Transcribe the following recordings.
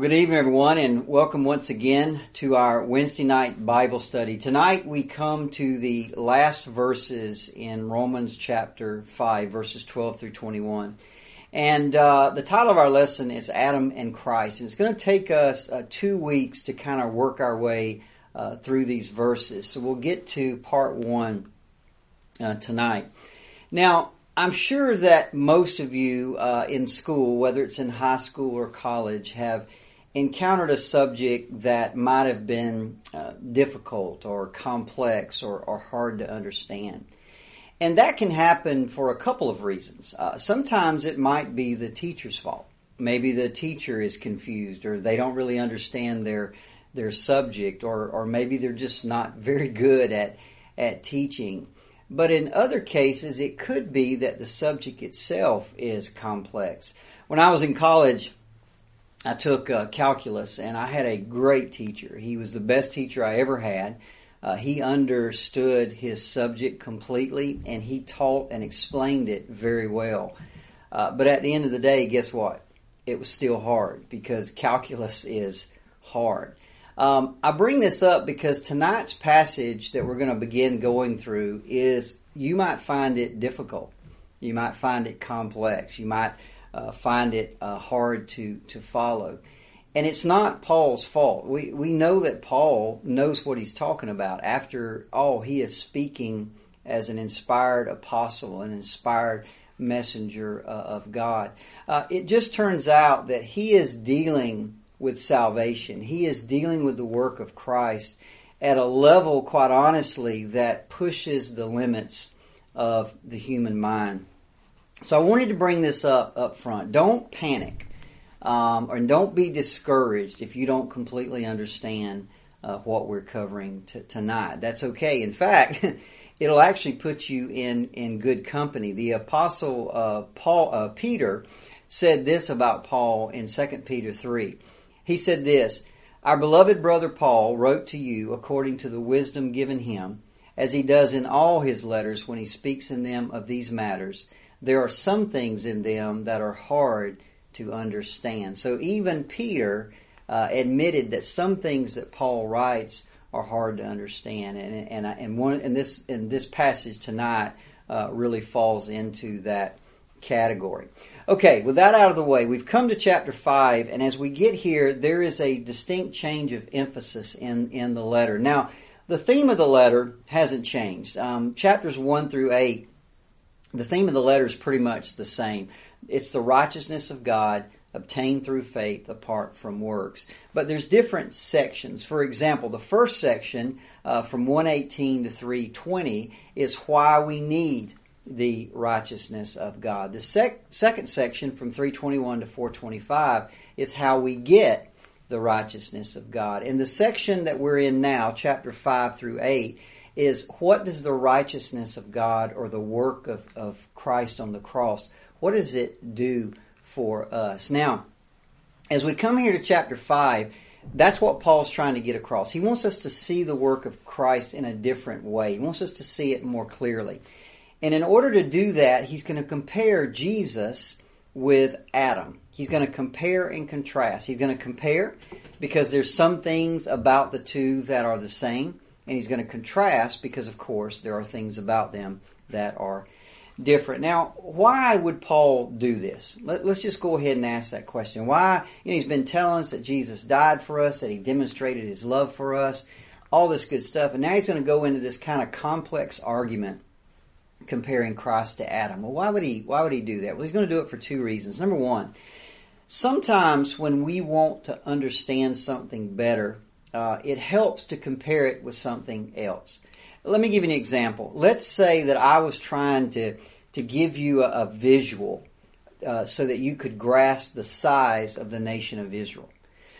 Well, good evening, everyone, and welcome once again to our Wednesday night Bible study. Tonight we come to the last verses in Romans chapter 5, verses 12 through 21. And uh, the title of our lesson is Adam and Christ. And it's going to take us uh, two weeks to kind of work our way uh, through these verses. So we'll get to part one uh, tonight. Now, I'm sure that most of you uh, in school, whether it's in high school or college, have encountered a subject that might have been uh, difficult or complex or, or, hard to understand. And that can happen for a couple of reasons. Uh, sometimes it might be the teacher's fault. Maybe the teacher is confused or they don't really understand their their subject or, or maybe they're just not very good at at teaching. But in other cases it could be that the subject itself is complex. When I was in college, I took uh, calculus, and I had a great teacher. He was the best teacher I ever had. Uh, he understood his subject completely, and he taught and explained it very well. Uh, but at the end of the day, guess what? It was still hard because calculus is hard. Um, I bring this up because tonight's passage that we're going to begin going through is you might find it difficult. You might find it complex. You might uh, find it uh, hard to, to follow. And it's not Paul's fault. We, we know that Paul knows what he's talking about. After all, he is speaking as an inspired apostle, an inspired messenger uh, of God. Uh, it just turns out that he is dealing with salvation. He is dealing with the work of Christ at a level, quite honestly, that pushes the limits of the human mind. So I wanted to bring this up up front. Don't panic, um, and don't be discouraged if you don't completely understand uh, what we're covering t- tonight. That's okay. In fact, it'll actually put you in in good company. The apostle uh, Paul uh, Peter said this about Paul in 2 Peter three. He said this. Our beloved brother Paul wrote to you according to the wisdom given him, as he does in all his letters when he speaks in them of these matters there are some things in them that are hard to understand. So even Peter uh, admitted that some things that Paul writes are hard to understand, and and and one and this in this passage tonight uh, really falls into that category. Okay, with that out of the way, we've come to chapter five, and as we get here, there is a distinct change of emphasis in in the letter. Now, the theme of the letter hasn't changed. Um, chapters one through eight the theme of the letter is pretty much the same. It's the righteousness of God obtained through faith apart from works. But there's different sections. For example, the first section uh, from 118 to 320 is why we need the righteousness of God. The sec- second section from 321 to 425 is how we get the righteousness of God. And the section that we're in now, chapter 5 through 8, is what does the righteousness of God or the work of, of Christ on the cross, what does it do for us? Now, as we come here to chapter 5, that's what Paul's trying to get across. He wants us to see the work of Christ in a different way. He wants us to see it more clearly. And in order to do that, he's going to compare Jesus with Adam. He's going to compare and contrast. He's going to compare because there's some things about the two that are the same and he's going to contrast because, of course, there are things about them that are different. Now, why would Paul do this? Let, us just go ahead and ask that question. Why? You know, he's been telling us that Jesus died for us, that he demonstrated his love for us, all this good stuff, and now he's going to go into this kind of complex argument comparing Christ to Adam. Well, why would he? Why would he do that? Well, he's going to do it for two reasons. Number one, sometimes when we want to understand something better, uh, it helps to compare it with something else. Let me give you an example. Let's say that I was trying to, to give you a, a visual uh, so that you could grasp the size of the nation of Israel.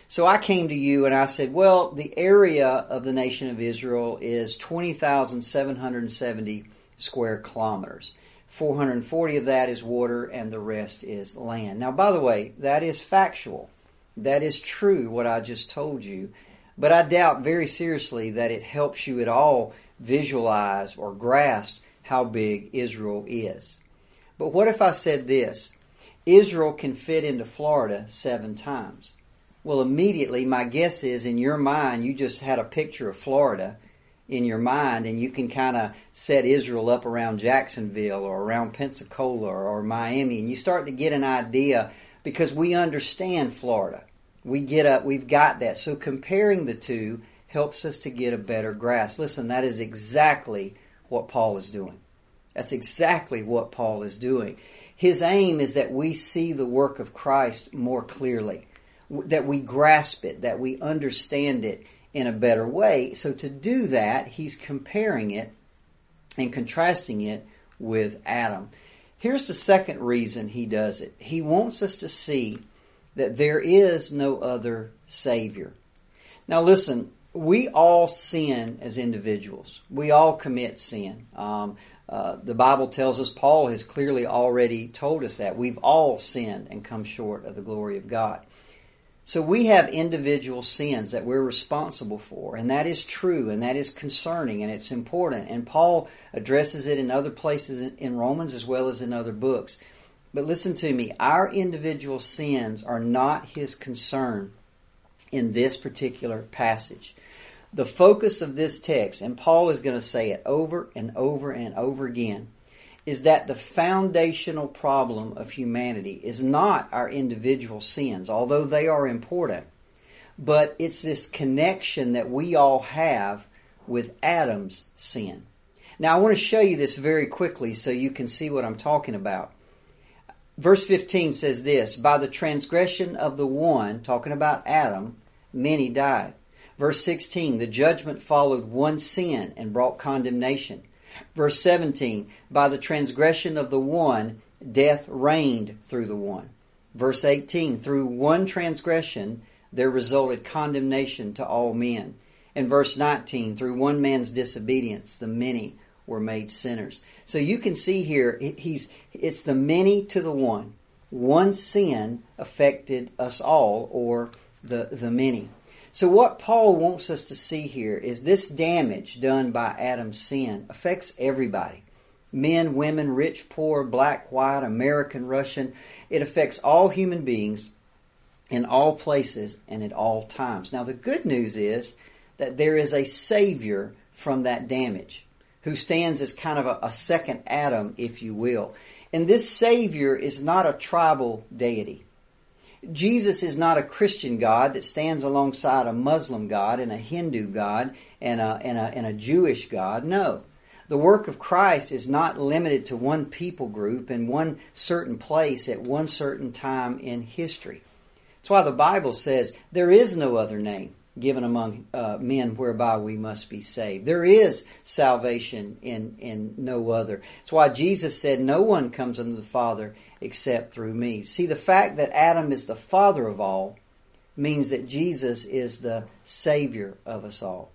So I came to you and I said, well, the area of the nation of Israel is 20,770 square kilometers. 440 of that is water and the rest is land. Now, by the way, that is factual. That is true, what I just told you. But I doubt very seriously that it helps you at all visualize or grasp how big Israel is. But what if I said this? Israel can fit into Florida seven times. Well, immediately, my guess is in your mind, you just had a picture of Florida in your mind, and you can kind of set Israel up around Jacksonville or around Pensacola or, or Miami, and you start to get an idea because we understand Florida. We get up, we've got that. So comparing the two helps us to get a better grasp. Listen, that is exactly what Paul is doing. That's exactly what Paul is doing. His aim is that we see the work of Christ more clearly, that we grasp it, that we understand it in a better way. So to do that, he's comparing it and contrasting it with Adam. Here's the second reason he does it. He wants us to see that there is no other Savior. Now listen, we all sin as individuals. We all commit sin. Um, uh, the Bible tells us, Paul has clearly already told us that. We've all sinned and come short of the glory of God. So we have individual sins that we're responsible for, and that is true, and that is concerning, and it's important. And Paul addresses it in other places in Romans as well as in other books. But listen to me, our individual sins are not his concern in this particular passage. The focus of this text, and Paul is going to say it over and over and over again, is that the foundational problem of humanity is not our individual sins, although they are important, but it's this connection that we all have with Adam's sin. Now, I want to show you this very quickly so you can see what I'm talking about. Verse 15 says this By the transgression of the one, talking about Adam, many died. Verse 16, the judgment followed one sin and brought condemnation. Verse 17, by the transgression of the one, death reigned through the one. Verse 18, through one transgression, there resulted condemnation to all men. And verse 19, through one man's disobedience, the many were made sinners. So you can see here, he's, it's the many to the one. One sin affected us all, or the, the many. So what Paul wants us to see here is this damage done by Adam's sin affects everybody. Men, women, rich, poor, black, white, American, Russian. It affects all human beings in all places and at all times. Now the good news is that there is a savior from that damage who stands as kind of a, a second Adam, if you will. And this savior is not a tribal deity. Jesus is not a Christian God that stands alongside a Muslim God and a Hindu God and a, and a, and a Jewish God. No. The work of Christ is not limited to one people group in one certain place at one certain time in history. That's why the Bible says there is no other name given among uh, men whereby we must be saved. There is salvation in, in no other. That's why Jesus said, No one comes unto the Father except through me. See, the fact that Adam is the father of all means that Jesus is the Savior of us all.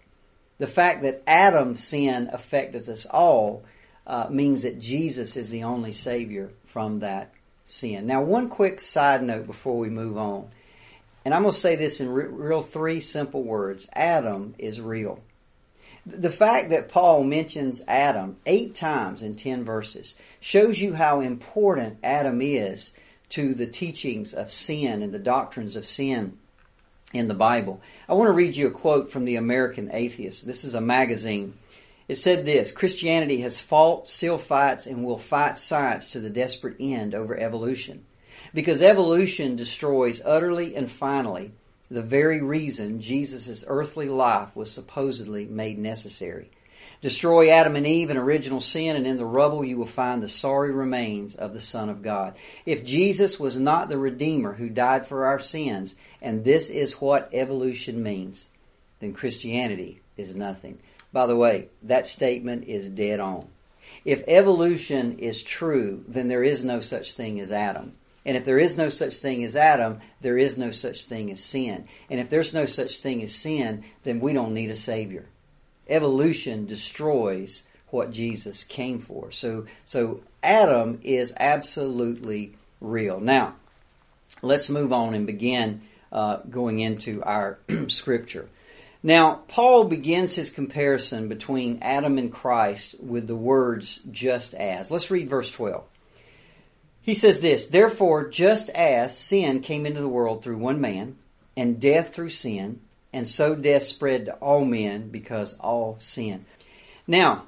The fact that Adam's sin affected us all uh, means that Jesus is the only Savior from that sin. Now, one quick side note before we move on. And I'm going to say this in re- real three simple words Adam is real. The fact that Paul mentions Adam eight times in ten verses shows you how important Adam is to the teachings of sin and the doctrines of sin in the Bible. I want to read you a quote from the American Atheist. This is a magazine. It said this Christianity has fought, still fights, and will fight science to the desperate end over evolution. Because evolution destroys utterly and finally the very reason Jesus' earthly life was supposedly made necessary. Destroy Adam and Eve in original sin, and in the rubble you will find the sorry remains of the Son of God. If Jesus was not the Redeemer who died for our sins, and this is what evolution means, then Christianity is nothing. By the way, that statement is dead on. If evolution is true, then there is no such thing as Adam. And if there is no such thing as Adam, there is no such thing as sin. And if there's no such thing as sin, then we don't need a Savior. Evolution destroys what Jesus came for. So, so Adam is absolutely real. Now, let's move on and begin uh, going into our scripture. Now, Paul begins his comparison between Adam and Christ with the words just as. Let's read verse 12. He says this, therefore, just as sin came into the world through one man, and death through sin, and so death spread to all men because all sin. Now,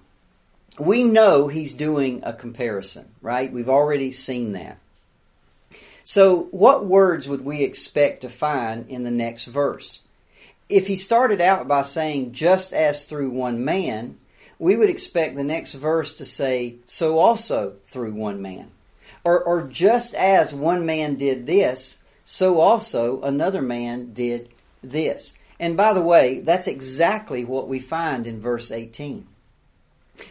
we know he's doing a comparison, right? We've already seen that. So, what words would we expect to find in the next verse? If he started out by saying, just as through one man, we would expect the next verse to say, so also through one man. Or, or just as one man did this, so also another man did this. And by the way, that's exactly what we find in verse 18.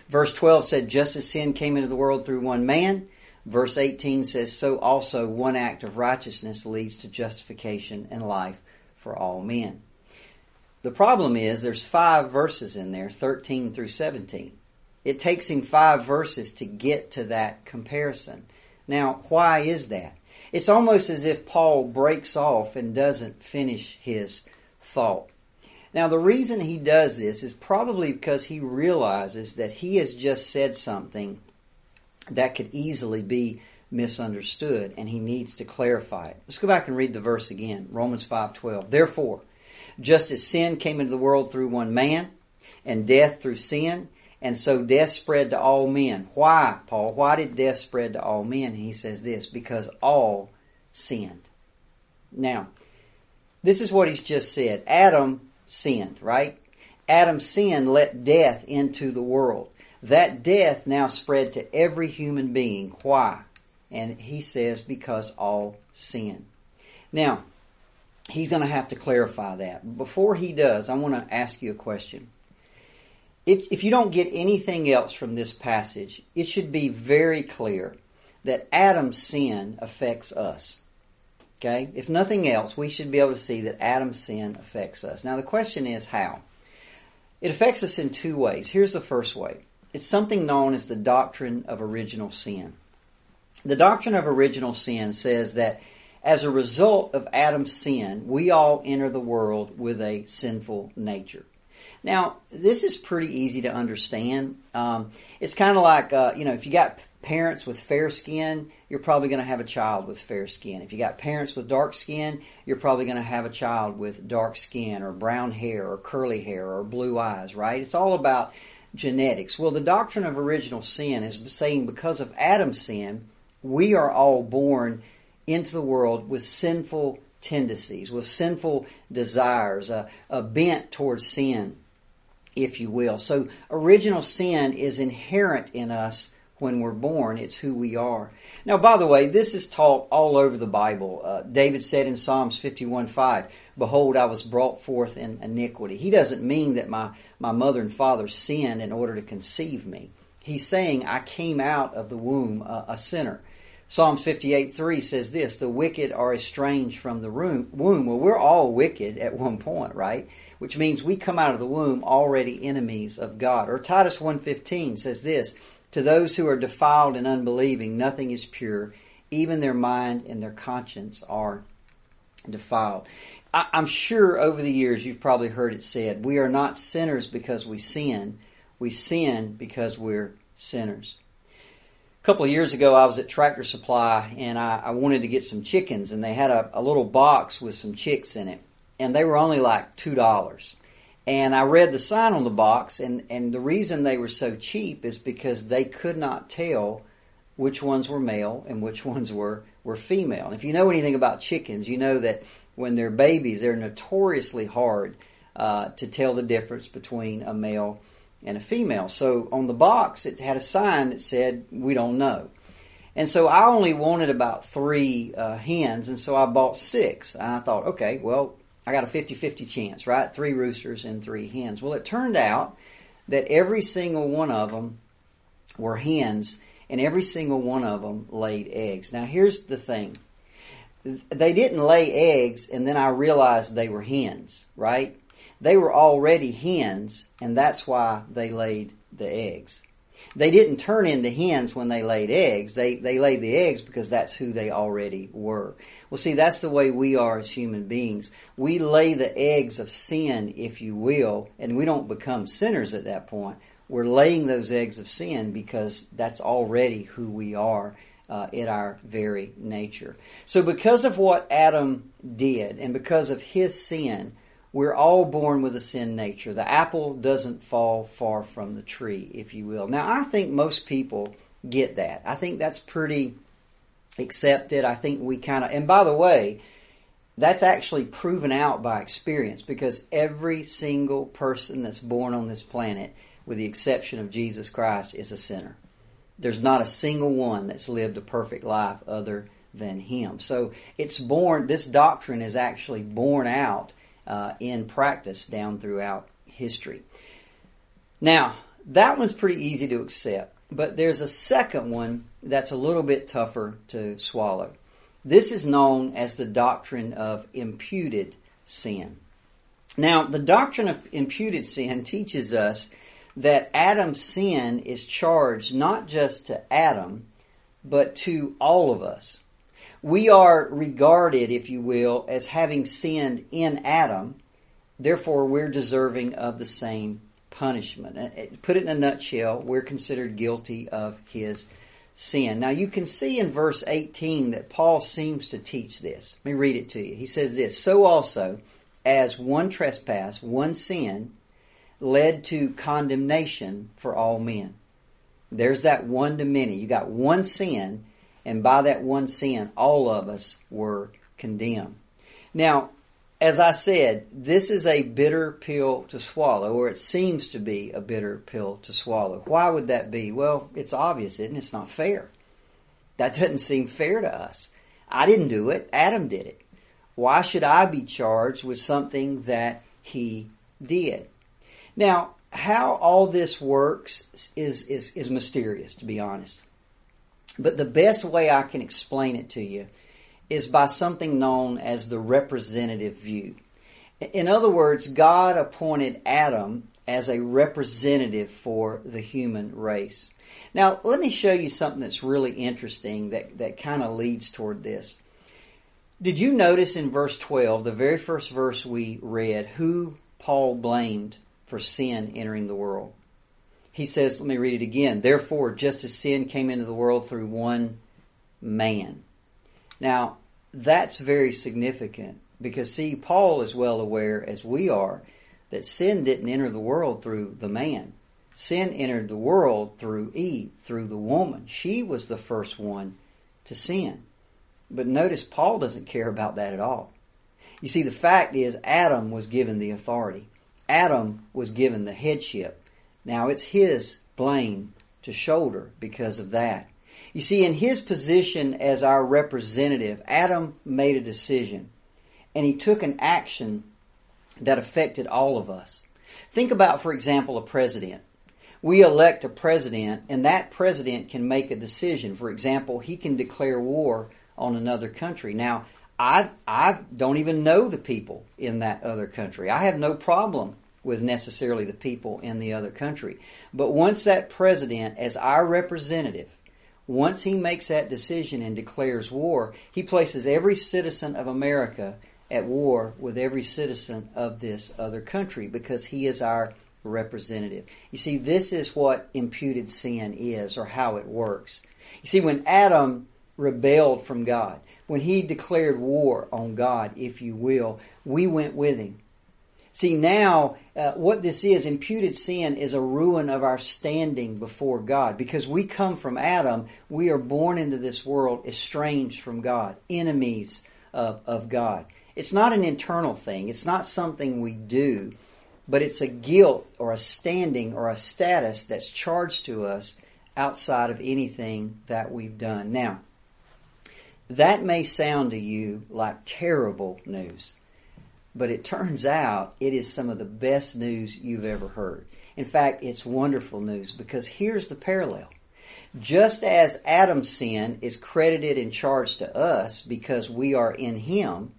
Verse 12 said, just as sin came into the world through one man, verse 18 says, so also one act of righteousness leads to justification and life for all men. The problem is there's five verses in there, 13 through 17. It takes him five verses to get to that comparison. Now, why is that? It's almost as if Paul breaks off and doesn't finish his thought. Now, the reason he does this is probably because he realizes that he has just said something that could easily be misunderstood and he needs to clarify it. Let's go back and read the verse again. Romans 5:12. Therefore, just as sin came into the world through one man and death through sin, and so death spread to all men. Why, Paul? Why did death spread to all men? He says this, because all sinned. Now, this is what he's just said. Adam sinned, right? Adam's sin let death into the world. That death now spread to every human being. Why? And he says, because all sin. Now, he's going to have to clarify that. Before he does, I want to ask you a question. If you don't get anything else from this passage, it should be very clear that Adam's sin affects us. Okay? If nothing else, we should be able to see that Adam's sin affects us. Now, the question is how? It affects us in two ways. Here's the first way it's something known as the doctrine of original sin. The doctrine of original sin says that as a result of Adam's sin, we all enter the world with a sinful nature. Now, this is pretty easy to understand. Um, it's kind of like, uh, you know, if you got parents with fair skin, you're probably going to have a child with fair skin. If you got parents with dark skin, you're probably going to have a child with dark skin or brown hair or curly hair or blue eyes, right? It's all about genetics. Well, the doctrine of original sin is saying because of Adam's sin, we are all born into the world with sinful tendencies, with sinful desires, a, a bent towards sin, if you will. So original sin is inherent in us when we're born. It's who we are. Now, by the way, this is taught all over the Bible. Uh, David said in Psalms 51 5, Behold, I was brought forth in iniquity. He doesn't mean that my, my mother and father sinned in order to conceive me. He's saying I came out of the womb a sinner. Psalms 58 3 says this The wicked are estranged from the womb. Well, we're all wicked at one point, right? Which means we come out of the womb already enemies of God. Or Titus 1.15 says this to those who are defiled and unbelieving, nothing is pure. Even their mind and their conscience are defiled. I, am sure over the years you've probably heard it said, we are not sinners because we sin. We sin because we're sinners. Couple of years ago, I was at Tractor Supply and I, I wanted to get some chickens, and they had a, a little box with some chicks in it, and they were only like two dollars. And I read the sign on the box, and, and the reason they were so cheap is because they could not tell which ones were male and which ones were, were female. And if you know anything about chickens, you know that when they're babies, they're notoriously hard uh, to tell the difference between a male and a female. So on the box, it had a sign that said, We don't know. And so I only wanted about three uh, hens, and so I bought six. And I thought, okay, well, I got a 50-50 chance, right? Three roosters and three hens. Well, it turned out that every single one of them were hens and every single one of them laid eggs. Now, here's the thing. They didn't lay eggs and then I realized they were hens, right? They were already hens and that's why they laid the eggs. They didn't turn into hens when they laid eggs. They, they laid the eggs because that's who they already were. Well, see, that's the way we are as human beings. We lay the eggs of sin, if you will, and we don't become sinners at that point. We're laying those eggs of sin because that's already who we are uh, in our very nature. So, because of what Adam did and because of his sin, we're all born with a sin nature. The apple doesn't fall far from the tree, if you will. Now, I think most people get that. I think that's pretty accepted. I think we kind of, and by the way, that's actually proven out by experience because every single person that's born on this planet, with the exception of Jesus Christ, is a sinner. There's not a single one that's lived a perfect life other than him. So it's born, this doctrine is actually born out uh, in practice down throughout history. Now, that one's pretty easy to accept, but there's a second one that's a little bit tougher to swallow. This is known as the doctrine of imputed sin. Now, the doctrine of imputed sin teaches us that Adam's sin is charged not just to Adam, but to all of us. We are regarded, if you will, as having sinned in Adam, therefore we're deserving of the same punishment. Put it in a nutshell, we're considered guilty of his sin. Now you can see in verse 18 that Paul seems to teach this. Let me read it to you. He says this, So also, as one trespass, one sin, led to condemnation for all men. There's that one to many. You got one sin, and by that one sin, all of us were condemned. Now, as I said, this is a bitter pill to swallow, or it seems to be a bitter pill to swallow. Why would that be? Well, it's obvious, isn't it? It's not fair. That doesn't seem fair to us. I didn't do it, Adam did it. Why should I be charged with something that he did? Now, how all this works is, is, is mysterious, to be honest. But the best way I can explain it to you is by something known as the representative view. In other words, God appointed Adam as a representative for the human race. Now, let me show you something that's really interesting that, that kind of leads toward this. Did you notice in verse 12, the very first verse we read, who Paul blamed for sin entering the world. He says, let me read it again. Therefore, just as sin came into the world through one man. Now, that's very significant because, see, Paul is well aware, as we are, that sin didn't enter the world through the man. Sin entered the world through Eve, through the woman. She was the first one to sin. But notice Paul doesn't care about that at all. You see, the fact is, Adam was given the authority. Adam was given the headship. Now it's his blame to shoulder because of that. You see, in his position as our representative, Adam made a decision and he took an action that affected all of us. Think about, for example, a president. We elect a president and that president can make a decision. For example, he can declare war on another country. Now, I I don't even know the people in that other country. I have no problem with necessarily the people in the other country. But once that president, as our representative, once he makes that decision and declares war, he places every citizen of America at war with every citizen of this other country because he is our representative. You see, this is what imputed sin is or how it works. You see, when Adam rebelled from God, when he declared war on God, if you will, we went with him. See, now, uh, what this is, imputed sin is a ruin of our standing before God. Because we come from Adam, we are born into this world estranged from God, enemies of, of God. It's not an internal thing, it's not something we do, but it's a guilt or a standing or a status that's charged to us outside of anything that we've done. Now, that may sound to you like terrible news, but it turns out it is some of the best news you've ever heard. In fact, it's wonderful news because here's the parallel. Just as Adam's sin is credited and charged to us because we are in him,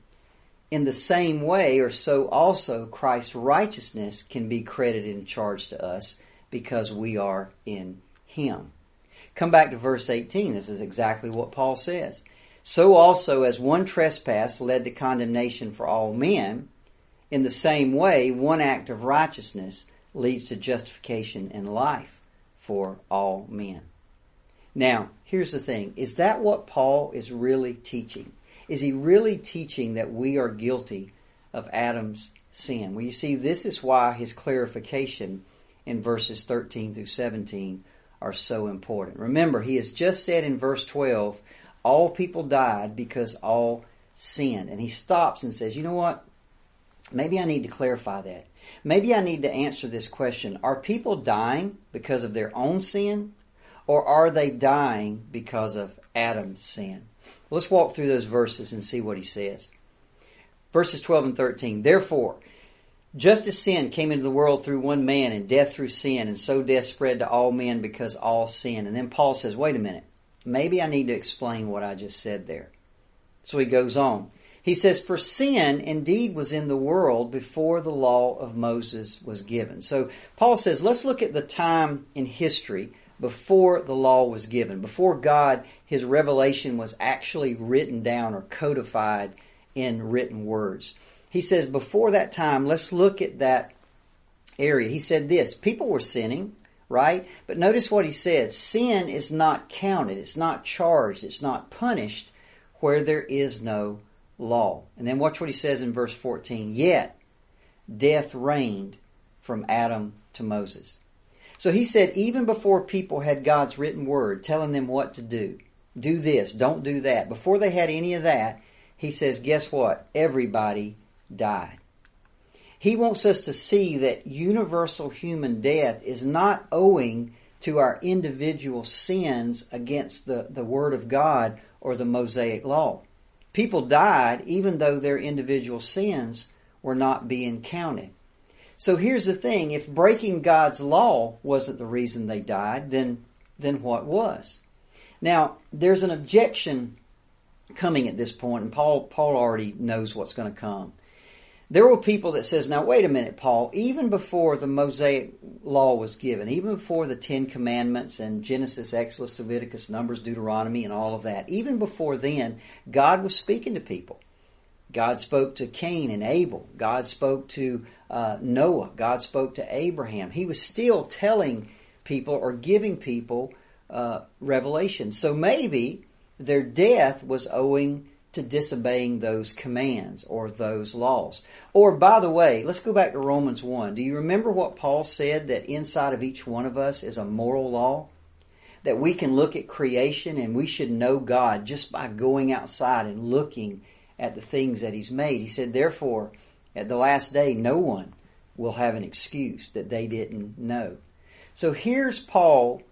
in the same way or so also Christ's righteousness can be credited and charged to us because we are in him. Come back to verse 18. This is exactly what Paul says. So also as one trespass led to condemnation for all men, in the same way one act of righteousness leads to justification and life for all men. Now, here's the thing. Is that what Paul is really teaching? Is he really teaching that we are guilty of Adam's sin? Well, you see, this is why his clarification in verses 13 through 17 are so important. Remember, he has just said in verse 12, all people died because all sinned. And he stops and says, you know what? Maybe I need to clarify that. Maybe I need to answer this question. Are people dying because of their own sin? Or are they dying because of Adam's sin? Let's walk through those verses and see what he says. Verses 12 and 13. Therefore, just as sin came into the world through one man and death through sin, and so death spread to all men because all sin. And then Paul says, wait a minute, maybe I need to explain what I just said there. So he goes on. He says, For sin indeed was in the world before the law of Moses was given. So Paul says, let's look at the time in history before the law was given, before God, his revelation was actually written down or codified in written words. He says, before that time, let's look at that area. He said this people were sinning, right? But notice what he said sin is not counted, it's not charged, it's not punished where there is no law. And then watch what he says in verse 14. Yet death reigned from Adam to Moses. So he said, even before people had God's written word telling them what to do, do this, don't do that, before they had any of that, he says, guess what? Everybody died. He wants us to see that universal human death is not owing to our individual sins against the, the Word of God or the Mosaic Law. People died even though their individual sins were not being counted. So here's the thing if breaking God's law wasn't the reason they died, then, then what was? Now, there's an objection coming at this point, and Paul, Paul already knows what's going to come. There were people that says, now wait a minute, Paul, even before the Mosaic law was given, even before the Ten Commandments and Genesis, Exodus, Leviticus, Numbers, Deuteronomy, and all of that, even before then, God was speaking to people. God spoke to Cain and Abel. God spoke to uh, Noah. God spoke to Abraham. He was still telling people or giving people uh, revelation. So maybe their death was owing to disobeying those commands or those laws. Or, by the way, let's go back to Romans 1. Do you remember what Paul said that inside of each one of us is a moral law? That we can look at creation and we should know God just by going outside and looking at the things that He's made. He said, therefore, at the last day, no one will have an excuse that they didn't know. So here's Paul,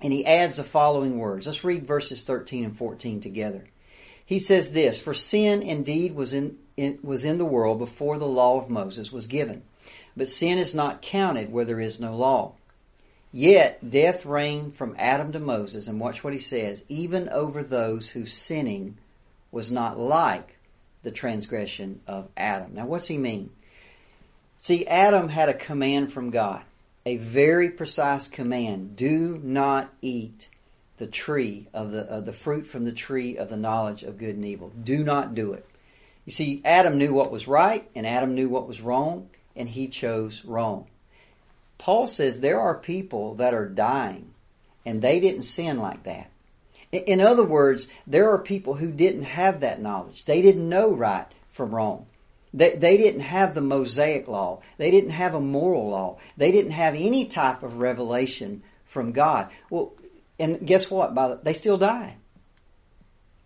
and he adds the following words. Let's read verses 13 and 14 together. He says this, For sin indeed was in, in, was in the world before the law of Moses was given. But sin is not counted where there is no law. Yet death reigned from Adam to Moses, and watch what he says, even over those whose sinning was not like the transgression of Adam. Now, what's he mean? See, Adam had a command from God, a very precise command do not eat the tree of the, of the fruit from the tree of the knowledge of good and evil. Do not do it. You see, Adam knew what was right and Adam knew what was wrong, and he chose wrong. Paul says there are people that are dying and they didn't sin like that. In other words, there are people who didn't have that knowledge. They didn't know right from wrong. They, they didn't have the Mosaic law. They didn't have a moral law. They didn't have any type of revelation from God. Well, and guess what? By the, they still die.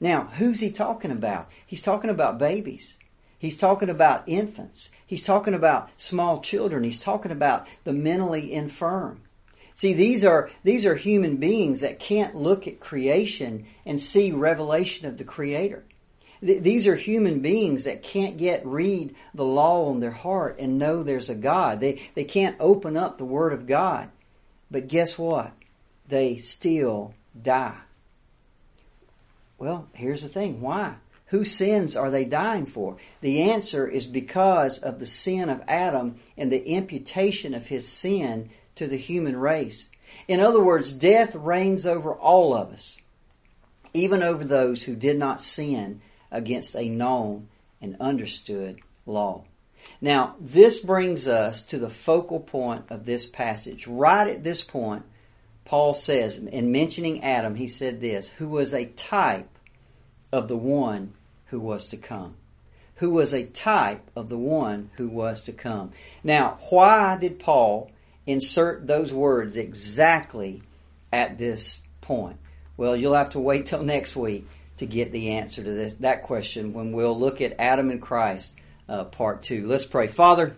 Now, who's he talking about? He's talking about babies. He's talking about infants. He's talking about small children. He's talking about the mentally infirm. See, these are, these are human beings that can't look at creation and see revelation of the Creator. Th- these are human beings that can't yet read the law on their heart and know there's a God. They, they can't open up the Word of God. But guess what? They still die. Well, here's the thing. Why? Whose sins are they dying for? The answer is because of the sin of Adam and the imputation of his sin to the human race. In other words, death reigns over all of us, even over those who did not sin against a known and understood law. Now, this brings us to the focal point of this passage. Right at this point, Paul says, in mentioning Adam, he said this, who was a type of the one who was to come. Who was a type of the one who was to come. Now, why did Paul insert those words exactly at this point? Well, you'll have to wait till next week to get the answer to this that question when we'll look at Adam and Christ uh, part two. Let's pray, Father.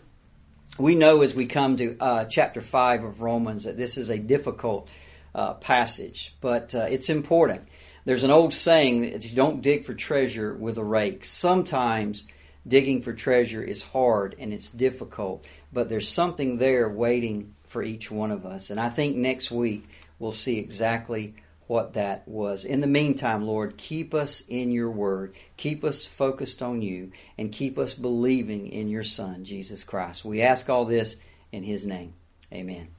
We know as we come to uh, chapter five of Romans that this is a difficult uh, passage, but uh, it's important. There's an old saying that you don't dig for treasure with a rake. Sometimes digging for treasure is hard and it's difficult, but there's something there waiting for each one of us. And I think next week we'll see exactly what that was. In the meantime, Lord, keep us in your word, keep us focused on you, and keep us believing in your Son, Jesus Christ. We ask all this in his name. Amen.